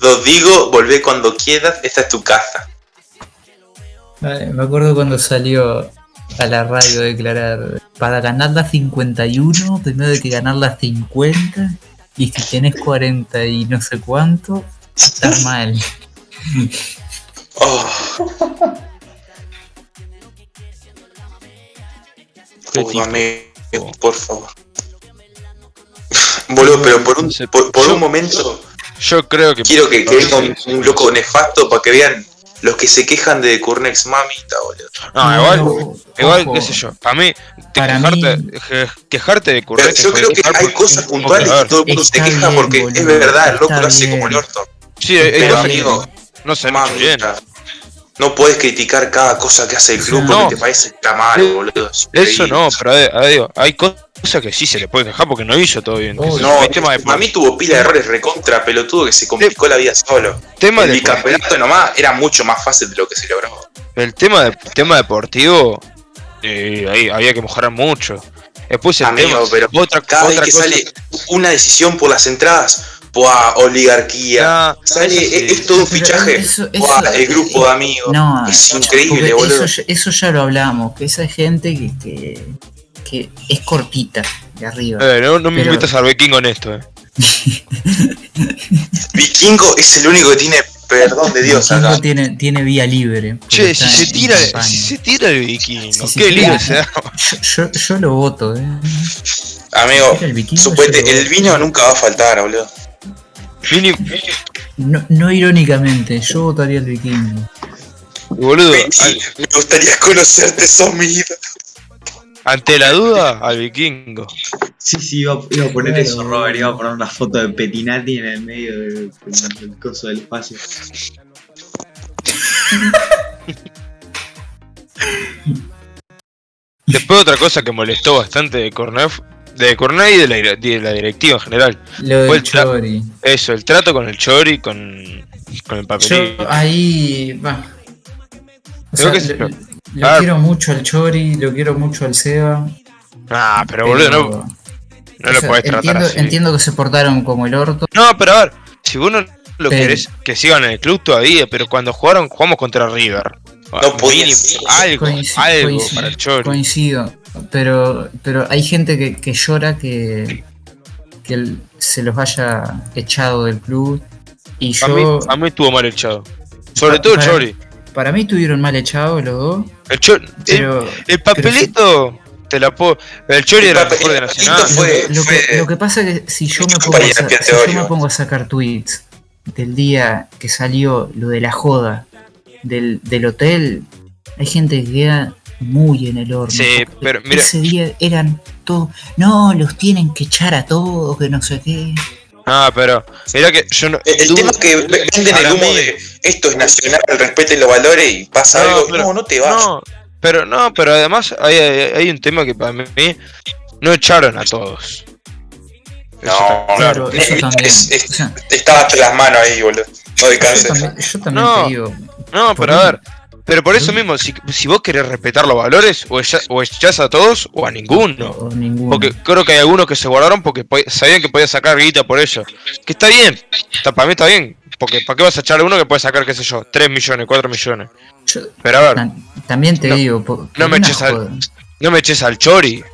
Lo digo, volvé cuando quieras, esta es tu casa. Vale, Me acuerdo cuando salió a la radio declarar para ganar la 51, primero hay que ganar la 50, y si tenés 40 y no sé cuánto, estás mal. Oh. Uy, amigo, por favor. Boludo, pero por un, por, por un momento Yo creo que. quiero que, que venga un, un loco nefasto para que vean los que se quejan de Curnex Mamita, boludo. No, igual, No, igual, ojo. qué sé yo. Para mí, te Para quejarte, mí- quejarte de Pero correr. yo creo que hay cosas puntuales que todo el mundo se queja bien, porque boludo, es verdad, el loco lo hace bien. como el orto. Sí, Pero que amigo, no se hecho bien. No puedes criticar cada cosa que hace el club porque No. te parece que está mal, boludo. es Eso increíble. no, pero a ver, digo, hay cosas que sí se le puede dejar porque no hizo todo bien. No, el tema de, a mí tuvo pila de errores recontra pelotudo que se complicó la vida solo. tema El de bicampeonato nomás era mucho más fácil de lo que se logró. el tema de tema deportivo eh, ahí había que mejorar mucho. Después el Amigo, tema, pero otra, Cada otra vez que cosa, sale una decisión por las entradas, ¡buah! oligarquía. Sale, sí. es, es todo un fichaje. eso- ¡buah! eso- el grupo de amigos. No, es increíble, boludo. Eso, ya- eso ya lo hablamos, que esa gente que, que, que es cortita de arriba. Eh, no, no me Pero- invitas al vikingo en esto, eh. Vikingo es el único que tiene perdón de Dios Vikingo acá. tiene, tiene vía libre. Che, si se tira, si se tira el vikingo, Si qué lindo se da. yo, yo, yo lo voto, eh. Amigo, Era el vikingo, el vino nunca va a faltar, boludo. No, no irónicamente, yo votaría el vikingo. boludo, al- me gustaría conocerte, sos mi ídolo. ante la duda, al vikingo. Sí, sí, iba, iba a poner Claro, eso. Robert. Iba a poner una foto de Petinati en el medio del, del- del coso del espacio. Después otra cosa que molestó bastante de Cornet, de Cornet y de la, dire- de la directiva en general. Lo Fue del el Chori. Eso, el trato con el Chori, con, con el papelito. Yo ahí. Va. O Creo sea, que lo, pero- lo Ah. quiero mucho al Chori, lo quiero mucho al Seba. Ah, pero boludo, no, no o lo podés tratar entiendo, así. entiendo que se portaron como el orto. No, pero a ver, si vos no lo Pero- querés que sigan en el club todavía, pero cuando jugaron, jugamos contra River. No podía algo, Coinci- algo para el Chori. Coincido. Pero, pero hay gente que, que llora que, que se los haya echado del club. Y A mí, yo. a mí estuvo mal echado. Sobre todo el Chori. Para mí estuvieron mal echados los dos. El, Chori- el- Pero. el papelito, te la puedo. El Chori El era el mejor de Nacional. fue- lo, que, fue- lo que pasa es que si yo pongo a, si yo me pongo a sacar tweets del día que salió lo de la joda del, del hotel, hay gente que queda muy en el horno. Sí, pero mira- Ese día eran todos, no, los tienen que echar a todos, que no sé qué. Ah, pero. Mirá que yo no. El, tema es que venden el humo mí- de esto es nacional, respeten los valores y pasa No, algo. pero- no, no te vas. No, pero no, pero además hay, hay, hay un tema que para mí no echaron a todos. No, Eso Claro, eso Es- también. es- es- o sea, Estaba hasta las manos ahí, boludo. No yo también, yo también No. te digo, No, pero a ver. Pero por eso mismo, si, si vos querés respetar los valores, o, echás a todos o a ninguno. o ninguno. Porque creo que hay algunos que se guardaron porque po- sabían que podía sacar guita por ello. Que está bien, está, para mí está bien. Porque ¿para qué vas a echar a uno que puede sacar, qué sé yo, 3 millones, 4 millones? Yo Pero a ver, tam- también te No, digo, no me eches al- no me eches al Chori,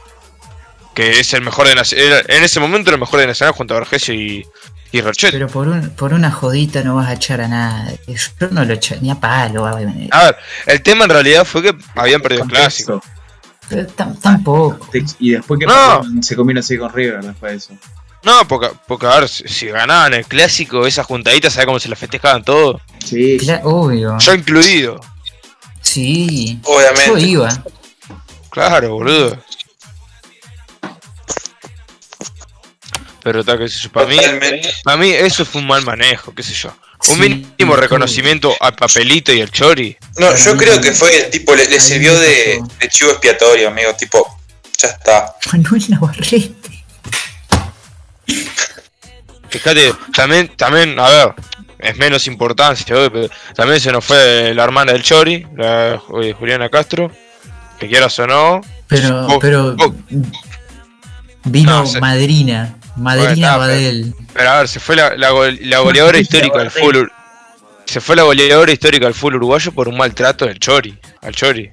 que es el mejor de Nacional. En ese momento era el mejor de Nacional junto a Vergesio y, y Rochet. Pero por, un, por una jodita no vas a echar a nada. Yo no lo eché ni a palo. a ver, A ver, el tema en realidad fue que habían perdido el clásico. Tam- tampoco. Y después que No. se combina así con River después de eso. No, porque, porque a ver, si, si ganaban el clásico, esa juntadita, ¿sabes cómo se la festejaban todo? Sí, Cla- obvio. Yo incluido. Sí. Yo Obviamente. iba. Claro, boludo. Pero tal que sé yo, para mí, para mí eso fue un mal manejo, qué sé yo. Un Sí, mínimo reconocimiento al papelito y al chori. No, yo creo que fue, tipo, le, le sirvió de, chivo expiatorio, amigo. Tipo, ya está. Manuel Navarrete. Fíjate, también, también, a ver, es menos importancia, obvio, pero también se nos fue la hermana del Chori, la eh, Juliana Castro, que quieras o no. Pero, pero vino No, Madrina. Madrina Bueno, Badel. Pero a ver, se fue la, la, gol- la goleadora histórica del fútbol. Se fue la goleadora histórica del fútbol uruguayo por un maltrato del Chori, al Chori.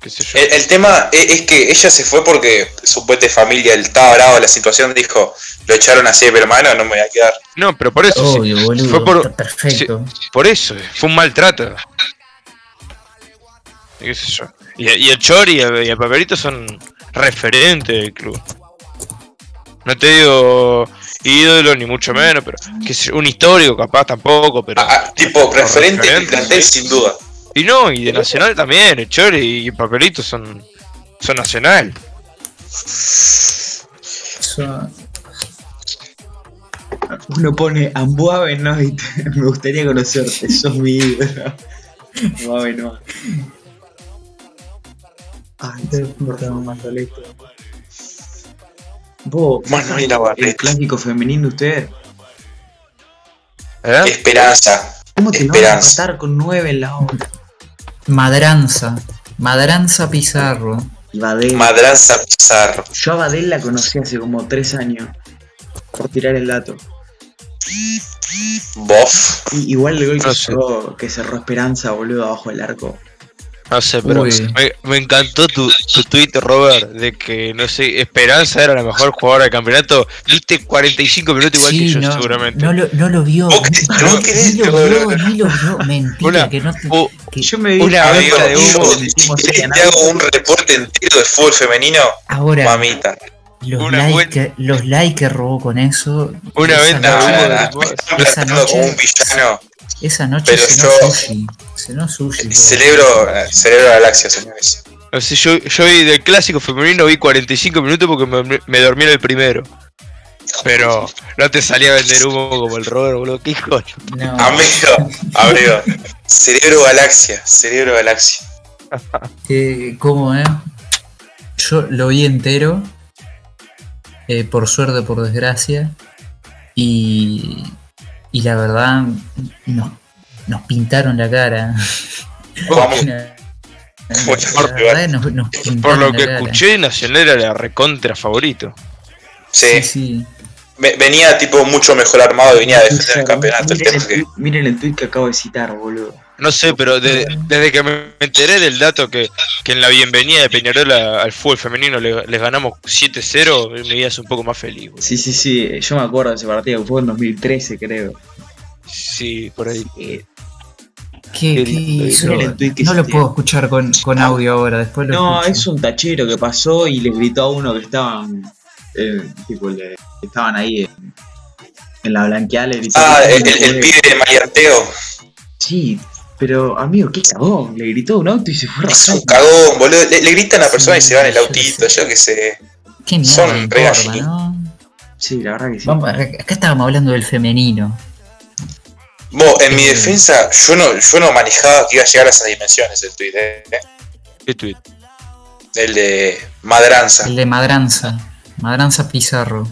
Qué sé yo. El, el tema es, es que ella se fue porque su puente familia él estaba bravo de la situación. Dijo, lo echaron así, pero hermano, no me voy a quedar. No, pero por eso, sí, boludo. fue por- perfecto. por eso, fue un maltrato. Y qué sé yo. Y, y el Chori y el, y el Papelito son referentes del club. No te digo ídolo ni mucho menos, pero que es un histórico capaz tampoco, pero... Ah, ah, tipo, referente del referente, plantel, sí. sin duda. Y no, y de Nacional también, el Chori y el Papelito son, son Nacional. Uno pone Ambuave, ¿no? Y te- me gustaría conocerte, sos mi ídolo. No va a ver, no va. Ay, De puta madre. Vos, Manuel el clásico femenino, usted. ¿Eh? Esperanza. ¿Cómo te lo van a Esperanza. matar con 9 en la otra? Madranza. Madranza Pizarro. Y Badel. Madranza Pizarro. Yo a Badel la conocí hace como 3 años. Por tirar el dato. Bof. Y, igual el gol que, No sé. cerró, que cerró Esperanza, boludo, abajo del arco. No sé, pero me, me encantó tu, tu tweet, Robert, de que, no sé, Esperanza era la mejor jugadora del campeonato. Viste 45 minutos igual que yo, no, seguramente. no, lo, no lo vio. ¿Vos querés- Ni- vos querés- ni lo vio, ni lo vio. Mentira, Una- que no que- Yo me vi Una venta de humo. te hago un reporte entero de fútbol femenino, ahora, mamita. los likes, buena- que robó con eso. Una venta de No, humo no, no, Esa noche- como un villano. Esa noche Pero cenó yo- sushi. Cenó sushi. Celebro, eh, celebro Galaxia, señores. No sé, yo, yo vi del clásico femenino, vi 45 minutos porque me, me dormí en el primero. Pero no te salía a vender humo como el Robert, boludo. ¿Qué hijo? No, Amigo, amigo. Cerebro Galaxia, Cerebro Galaxia. eh, ¿Cómo, eh? Yo lo vi entero. eh, por suerte, por desgracia. Y. Y la verdad, nos, nos pintaron la cara. Vamos. La- la verdad, nos- nos Por lo que escuché, Nacional era la recontra favorito. Sí, Sí, sí. ve- venía tipo mucho mejor armado y venía a defender el campeonato. El, miren el tweet que acabo de citar, boludo. No sé, pero de- desde que me enteré del dato que, que en la bienvenida de Peñarol a- al fútbol femenino le- les ganamos 7-0, me iba un poco más feliz. Sí, sí, sí. Yo me acuerdo de ese partido, que fue en 2013, creo. Sí, por ahí. ¿Qué, Qué No lo puedo escuchar con, con audio ahora, después lo No, escucho. es un tachero que pasó y le gritó a uno que estaban. eh, tipo, le, estaban ahí en, en la blanqueada. Le gritó. Ah, que el, el, pibe de Marianteo. Sí, pero amigo, qué cagón. Le gritó a un auto y se fue Es un cagón, boludo. Le, le gritan a la persona y Sí, se va en el autito, yo qué sé. ¿Qué mierda son re no? Sí, la verdad que sí. Vamos, acá acá estábamos hablando del femenino. Vos, en mi defensa, yo no, yo no manejaba que iba a llegar a esas dimensiones el tweet, eh. ¿Qué tweet? El de Madranza. El de Madranza. Madranza Pizarro.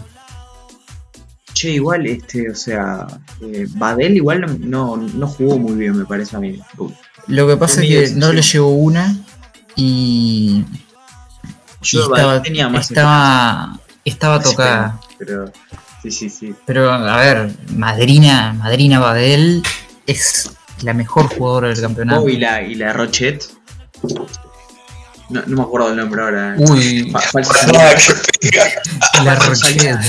Che, igual, este, o sea, eh, Badel igual no, no, jugó muy bien, me parece a mí. Lo que pasa es que no le llegó una y, y Yo estaba, tenía más estaba, estaba tocada. Pero, sí, sí, sí. Pero a ver, Madrina, Madrina Badel es la mejor jugadora del campeonato. Oh, y la, y la Rochet. No, no me acuerdo el nombre ahora. Uy, qué pega.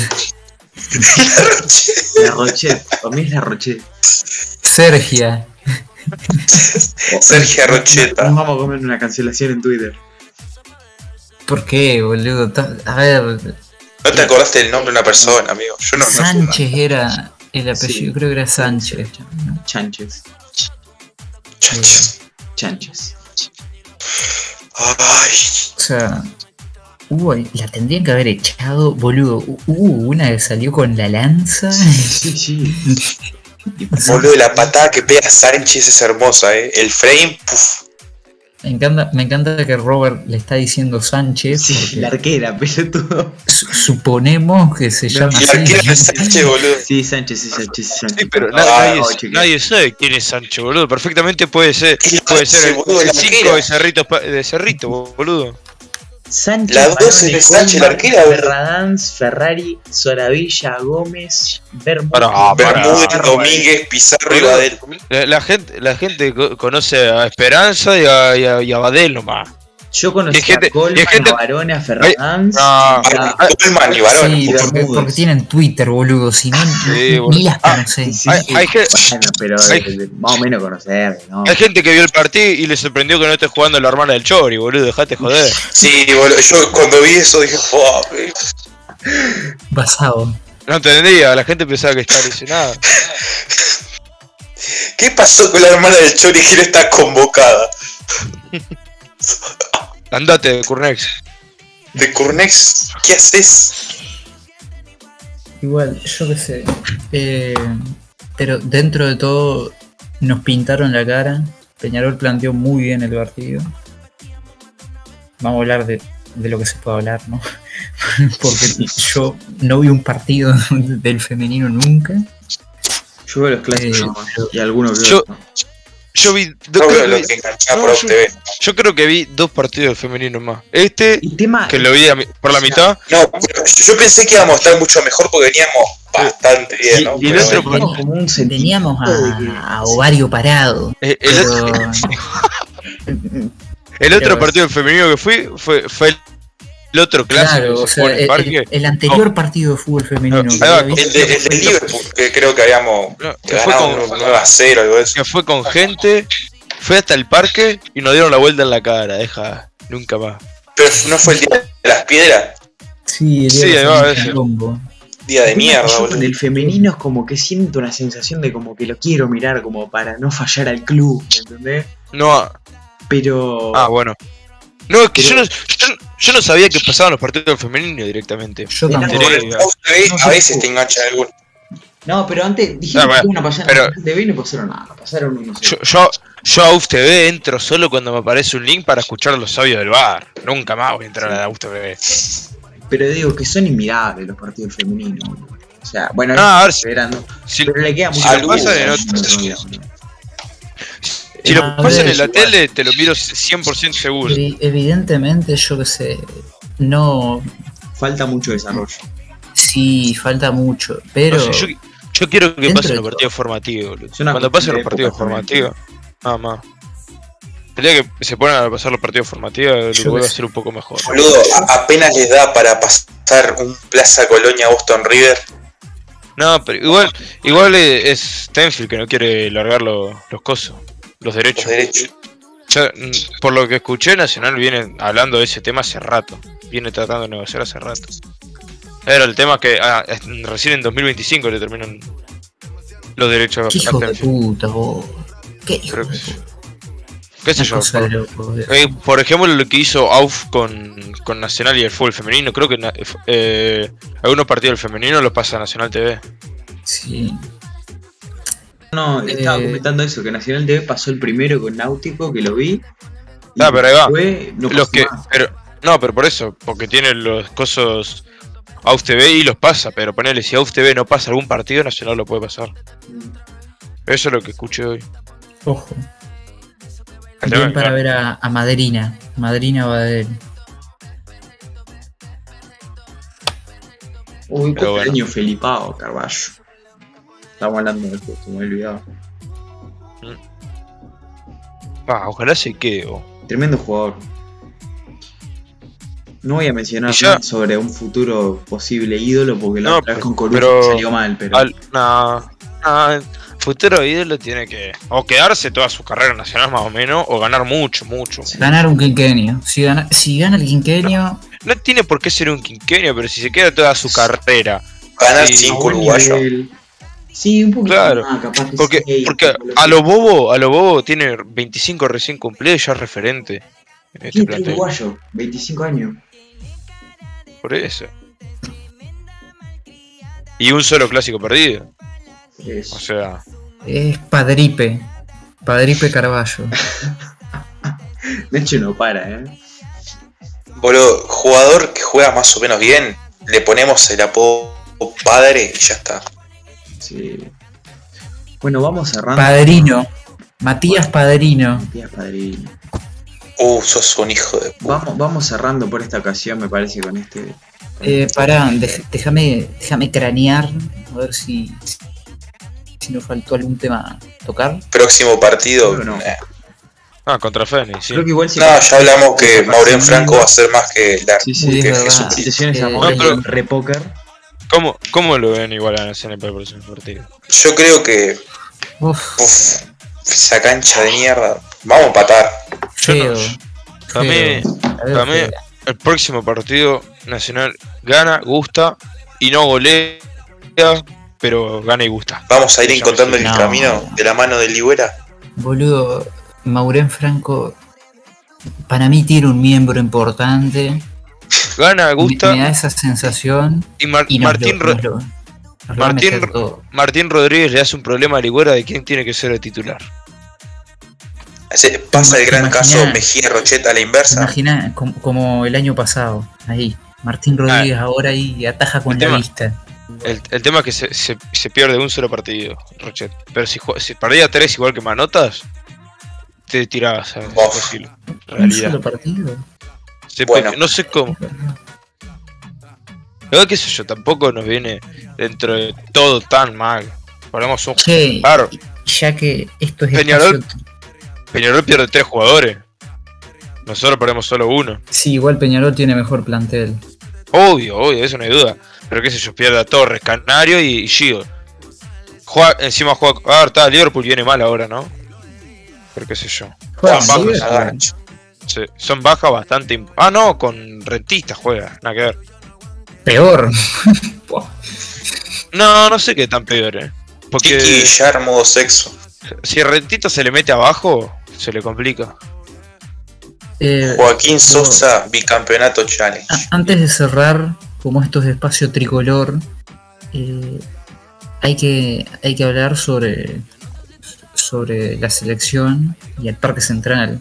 La Rochet. La Rochet. Para mí es la Rochet. Sergia. Sergio Rocheta. Nos vamos a comer una cancelación en Twitter. ¿Por qué, boludo? A ver, ¿No te acordaste del nombre de una persona, amigo? Yo no. no- Sánchez era el apellido, Sí. creo que era Sánchez. ¿no? Chanches. Chanches. Ay, O sea, hubo, la tendrían que haber echado, boludo. Hubo una que salió con la lanza. Sí, sí. Boludo, la patada que pega Sánchez es hermosa, eh. El frame, puf. Me encanta, me encanta que Robert le está diciendo Sánchez. Sí, la arquera, pelotudo. su- suponemos que se llama Y así. arquero es Sánchez, boludo. Sí, Sánchez, sí, Sánchez, sí, Sánchez. Sí, pero Ah, na- nadie, no, sabe quién es Sancho, boludo. Perfectamente puede ser, la puede ser el, boludo, la 5 arquera. de Cerrito, de Cerrito, boludo. Sánchez, La doce Barone, de Sánchez, la arquera, boludo. Ferradanz, Ferrari, Soravilla, Gómez, Bermúdez. Pará. Domínguez, Pizarro y Badel. La, la gente, la gente co- conoce a Esperanza y a, y a, y a Badel nomás. Yo conocí Y gente- a Colman, y gente- a Barone, a Ferradanz. no, a- Ah, Colman y Varón. Sí, porque, porque tienen Twitter, boludo. Si no, Sí, ni- boludo. ni las Ah, conocés. sí, hay- sí, hay que- bueno, pero hay- de- de- más o menos conocer, ¿no? Hay gente que vio el partido y le sorprendió que no esté jugando la hermana del Chori, boludo. Dejate joder. Sí, boludo. Yo cuando vi eso dije, "Fua, eh". Basado. No entendía, la gente pensaba que estaba lesionada. ¿qué pasó con la hermana del Chori que no está convocada? Andate, Curnex. De Curnex, ¿qué haces? Igual, yo qué sé. Eh, pero dentro de todo, nos pintaron la cara. Peñarol planteó muy bien el partido. Vamos a hablar de, de lo que se puede hablar, ¿no? Porque yo no vi un partido del femenino nunca. Yo veo los clásicos Eh, y algunos que Yo-. Yo vi. No creo que que no, por yo- TV. yo creo que vi dos partidos femeninos más. Este, tema que lo vi mi- por la mitad. No, yo pensé que íbamos a estar mucho mejor porque veníamos bastante bien, y, ¿no? y el Pero otro bueno. como, un a, a ovario parado. eh, El, Pero, el otro partido femenino que fui fue, fue el, otro clásico claro, o sea, el el, parque. el- el anterior partido de fútbol femenino. No, El, de, el del Liverpool, que creo que habíamos No, que fue ganado con- un 9 a 0 algo de eso. que fue con gente, fue hasta el parque y nos dieron la vuelta en la cara, deja, nunca más. Pero no fue el día de las piedras, Sí, el Sí, día se ese. quilombo. día de mierda, boludo. con el femenino es como que siento una sensación de como que lo quiero mirar como para no fallar al club, ¿entendés? No, Pero ah, bueno. No, es que yo Pero- no, yo, yo no sabía que pasaban los partidos femeninos directamente. Yo tampoco. No, a veces te enganchan algunos. no, pero antes dijeron Ah, bueno, que iban a pasar pero- TV y no pasaron nada, pasaron unos Yo, yo, yo a UFTV entro solo cuando me aparece un link para escuchar los audios del bar. Nunca más voy a entrar a la UFTV. Pero digo que son inmirables los partidos femeninos. boludo. O sea, bueno, No, a ver si- esperando. Si, Pero le queda si mucho lo pasan en otro- si lo pasan ver, en la tele, te lo miro 100% seguro. Evi- Evidentemente, yo que sé, no. Falta mucho desarrollo. Sí, falta mucho, pero. No sé, yo, yo quiero que pasen los partidos formativos, Cuando pasen los partidos formativos, nada más. El día que se ponen a pasar los partidos formativos, Yo lo vuelve a ser un poco mejor. Boludo, apenas les da para pasar un Plaza Colonia Boston River. No, pero igual, igual es Stenfield que no quiere largar los, los cosos, los derechos. Los derechos. Ya, por lo que escuché, Nacional viene hablando de ese tema hace rato. Viene tratando de negociar hace rato. Era el tema que ah, recién en 2025 le terminan los derechos Qué a hijo de puta, vos. Qué hijo Creo de que sí. puta. ¿Qué sé yo? Por, eh, por ejemplo, lo que hizo AUF con, con Nacional y el fútbol femenino. Creo que eh, algunos partidos del femenino los pasa Nacional TV. Sí. No, estaba Eh, comentando eso, que Nacional TV pasó el primero con Náutico, que lo vi. Ah, pero ahí va. no los que, pero, no, pero por eso, porque tiene los cosos AUF TV y los pasa. Pero ponele, si AUF TV no pasa algún partido, Nacional lo puede pasar. Eso es lo que escuché hoy. Ojo. Bien para ver a, a Madrina. Madrina Badel. Uy, Pero cumpleaños bueno. Felipao, Carballo. Estamos hablando de esto, me he olvidado. Ah, ojalá se quede. vos. Tremendo jugador. No voy a mencionar Y ya- más sobre un futuro posible ídolo porque la No, otra vez con pero- salió mal, pero Al, no, no, futuro ídolo tiene que o quedarse toda su carrera nacional más o menos o ganar mucho, mucho. Ganar un quinquenio. Si gana, si gana el quinquenio, No tiene por qué ser un quinquenio, pero si se queda toda su carrera. Ganar Sí, a 5 buen uruguayos. nivel. Sí, un poquito Claro, más, capaz que Porque, seis, porque a lo bobo, a lo bobo tiene 25 recién cumplidos y ya es referente en este plantel. uruguayo, 25 años. Por eso. Y un solo clásico perdido. Es- O sea, es Padripe. Padripe Carballo. De hecho no para, eh. Boludo, jugador que juega más o menos bien, le ponemos el apodo padre y ya está. Sí. Bueno, vamos cerrando. Padrino. Matías Padrino. Matías Padrino. Uh, sos un hijo de puta. Vamos, vamos cerrando por esta ocasión, me parece, con este. Eh, pará, dej- déjame, déjame cranear. A ver si, si nos faltó algún tema a tocar. Próximo partido. No. eh. ah, contra Fénix, sí. Creo que igual si No, ya hablamos que Maureen Franco va a ser más que la Sí, sí, Sí, que. Jesucristo. Eh, no, pero- Repóker. ¿Cómo, ¿Cómo lo ven igual a Nacional para el próximo partido? Yo creo que, Uf, uff, esa cancha de mierda. Vamos a empatar. Yo no-. Para mí, para el próximo partido Nacional gana, gusta y no golea, pero gana y gusta. Vamos a ir encontrando el camino No. de la mano de Ligüera. Boludo, Maurén Franco. Para mí tiene un miembro importante. Gana, gusta me da esa sensación. y Mar- Y nos Martín, lo- Ro- nos lo- nos lo va a Martín. Martín Rodríguez le hace un problema a Ligüera de quién tiene que ser el titular. Pasa el gran caso Mejía Rocheta a la inversa. Imagina como, como el año pasado, ahí. Martín Rodríguez ahora ahí ataja con El la tema- vista. El, el tema es que se, se, se pierde un solo partido, Rochet. Pero si, si perdía tres igual que Manotas, te tirabas. En Un realidad. solo partido. Se Bueno. puede- no sé cómo. Luego, qué sé yo, tampoco nos viene dentro de todo tan mal. Ponemos un Che, Claro, ya que esto es Peñarol- espacio- Peñarol pierde tres jugadores. Nosotros perdemos solo uno. Sí, igual Peñarol tiene mejor plantel. Obvio, obvio, eso no hay duda. Pero qué sé yo, pierde a Torres, Canario y, y Gio. Juega, encima juega. Ah, está, Liverpool viene mal ahora, ¿no? Pero qué sé yo. Juega Juan Zagancho. Sí, son bajas bastante. Ah, no, con Rentista juega, nada que ver. Peor. No, no sé qué tan peor, eh. Porque Villar, modo sexo. si Rentista se le mete abajo, se le complica. Eh, Joaquín Sosa, bicampeonato challenge. a- antes de cerrar, como esto es espacio tricolor, eh, hay, que, hay que hablar sobre, sobre la selección y el Parque Central.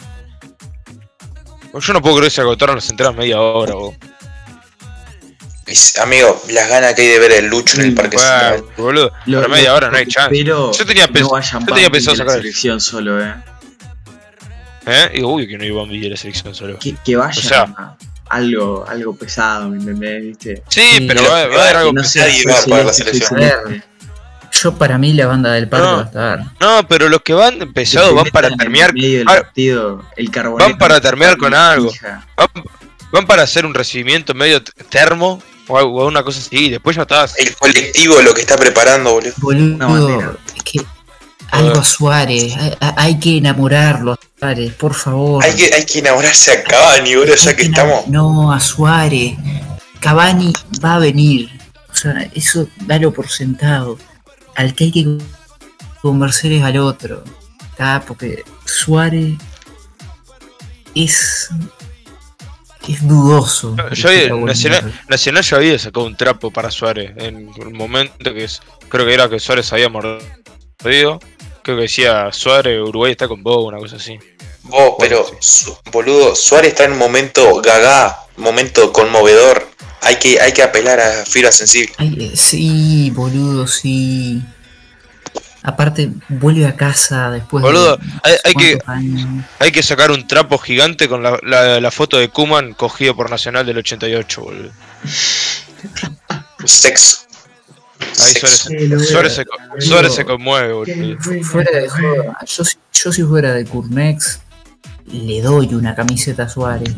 Yo no puedo creer que se agotaron las entradas media hora, vos. Amigo, las ganas que hay de ver el Lucho en el Parque Bueno, Central. boludo, Lo- pero media lo- hora no hay chance. espero Yo tenía, pens- no yo tenía pensado de la sacar. selección solo, eh. ¿Eh? Y uy, que no iba a la selección solo. Que, que vayan O sea- algo, algo pesado, ¿me entendés? ¿Viste? Sí, pero pero va, va a haber algo Que no sea nadie va a pagar la selección. Yo para mí la banda del parque No. va a estar. No, pero los que van empezados Que van para terminar. el medio del ah, partido, el van para terminar con algo. Van, van para hacer un recibimiento medio termo o algo- o una cosa así. Y después ya estás. El colectivo lo que está preparando, boludo. Es que algo a Suárez, hay, hay que enamorarlo a Suárez, por favor. Hay que, hay que enamorarse a Cavani, boludo, ya que que estamos. No, a Suárez. Cavani va a venir. O sea, eso dalo por sentado. Al que hay que convencer es al otro. ¿tá? Porque Suárez es. es dudoso. Yo buen Nacional. Nacional ya había sacado un trapo para Suárez en un momento que es, creo que era que Suárez había mordido. Creo que decía Suárez, Uruguay está con vos, una cosa así. Vos, pero, su- boludo, Suárez está en un momento gaga, momento conmovedor. Hay que, hay que apelar a fibra sensible. Ay, eh, sí, boludo, sí. Aparte, vuelve a casa después Boludo, de. hay- hay que-. Hay que sacar un trapo gigante con la, la- la foto de Kuman cogido por Nacional del 88, boludo. Sexo. Ahí Sexo. Suárez, se, se conmueve, boludo. Fu- Fuera de joda, yo, si- yo si fuera de Curnex, le doy una camiseta a Suárez.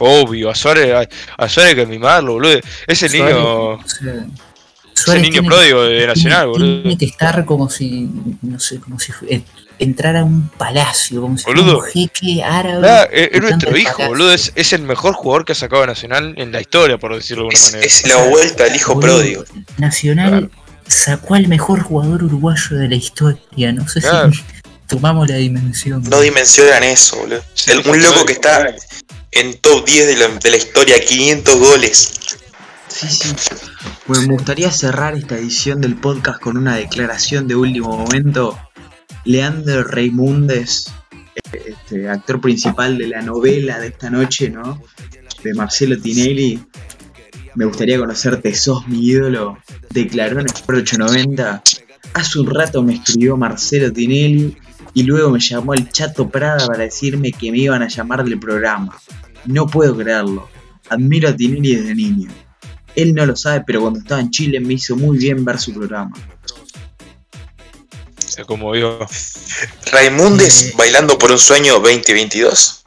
Obvio, a Suárez, a, a Suárez hay que mimarlo, boludo. Ese Suárez, niño, sea, ese Suárez niño tiene- pródigo de Nacional, tiene, boludo. tiene que estar como si, no sé, como si eh, entrara a un palacio, como si fuera Boludo. un jeque árabe. Ah, es, es nuestro hijo, palacio. boludo. Es, es el mejor jugador que ha sacado Nacional en la historia, por decirlo de alguna Es, manera. es la vuelta al hijo Boludo, pródigo. Nacional Claro. sacó al mejor jugador uruguayo de la historia. No sé Claro. si tomamos la dimensión. No dimensionan eso, boludo. Sí, El- un loco que está en top 10 de la, de la historia, 500 goles. Sí, sí. Bueno, me gustaría cerrar esta edición del podcast con una declaración de último momento. Leandro Reimundes, eh, este, actor principal de la novela de esta noche, ¿no? De Marcelo Tinelli. Me gustaría conocerte, sos mi ídolo. Declaró en el 890. Hace un rato me escribió Marcelo Tinelli y luego me llamó el Chato Prada para decirme que me iban a llamar del programa. No puedo creerlo. Admiro a Tinelli desde niño. Él no lo sabe, pero cuando estaba en Chile me hizo muy bien ver su programa. Se conmovió. Raimundes Eh. bailando por un sueño 2022.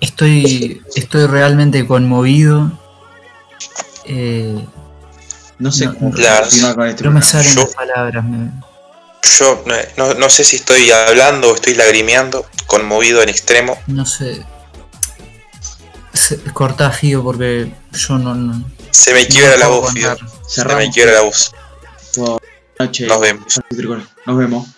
Estoy, estoy realmente conmovido. Eh, No sé No, cómo continuar con este no me salen Yo- las palabras. me- Yo no, no sé si estoy hablando o estoy lagrimeando, conmovido en extremo. no sé. Se, cortá Fido porque yo no. no Se me no quiebra la voz, Fido. aguantar. Se me quiebra la voz. Buenas noches. Nos vemos. Nos vemos.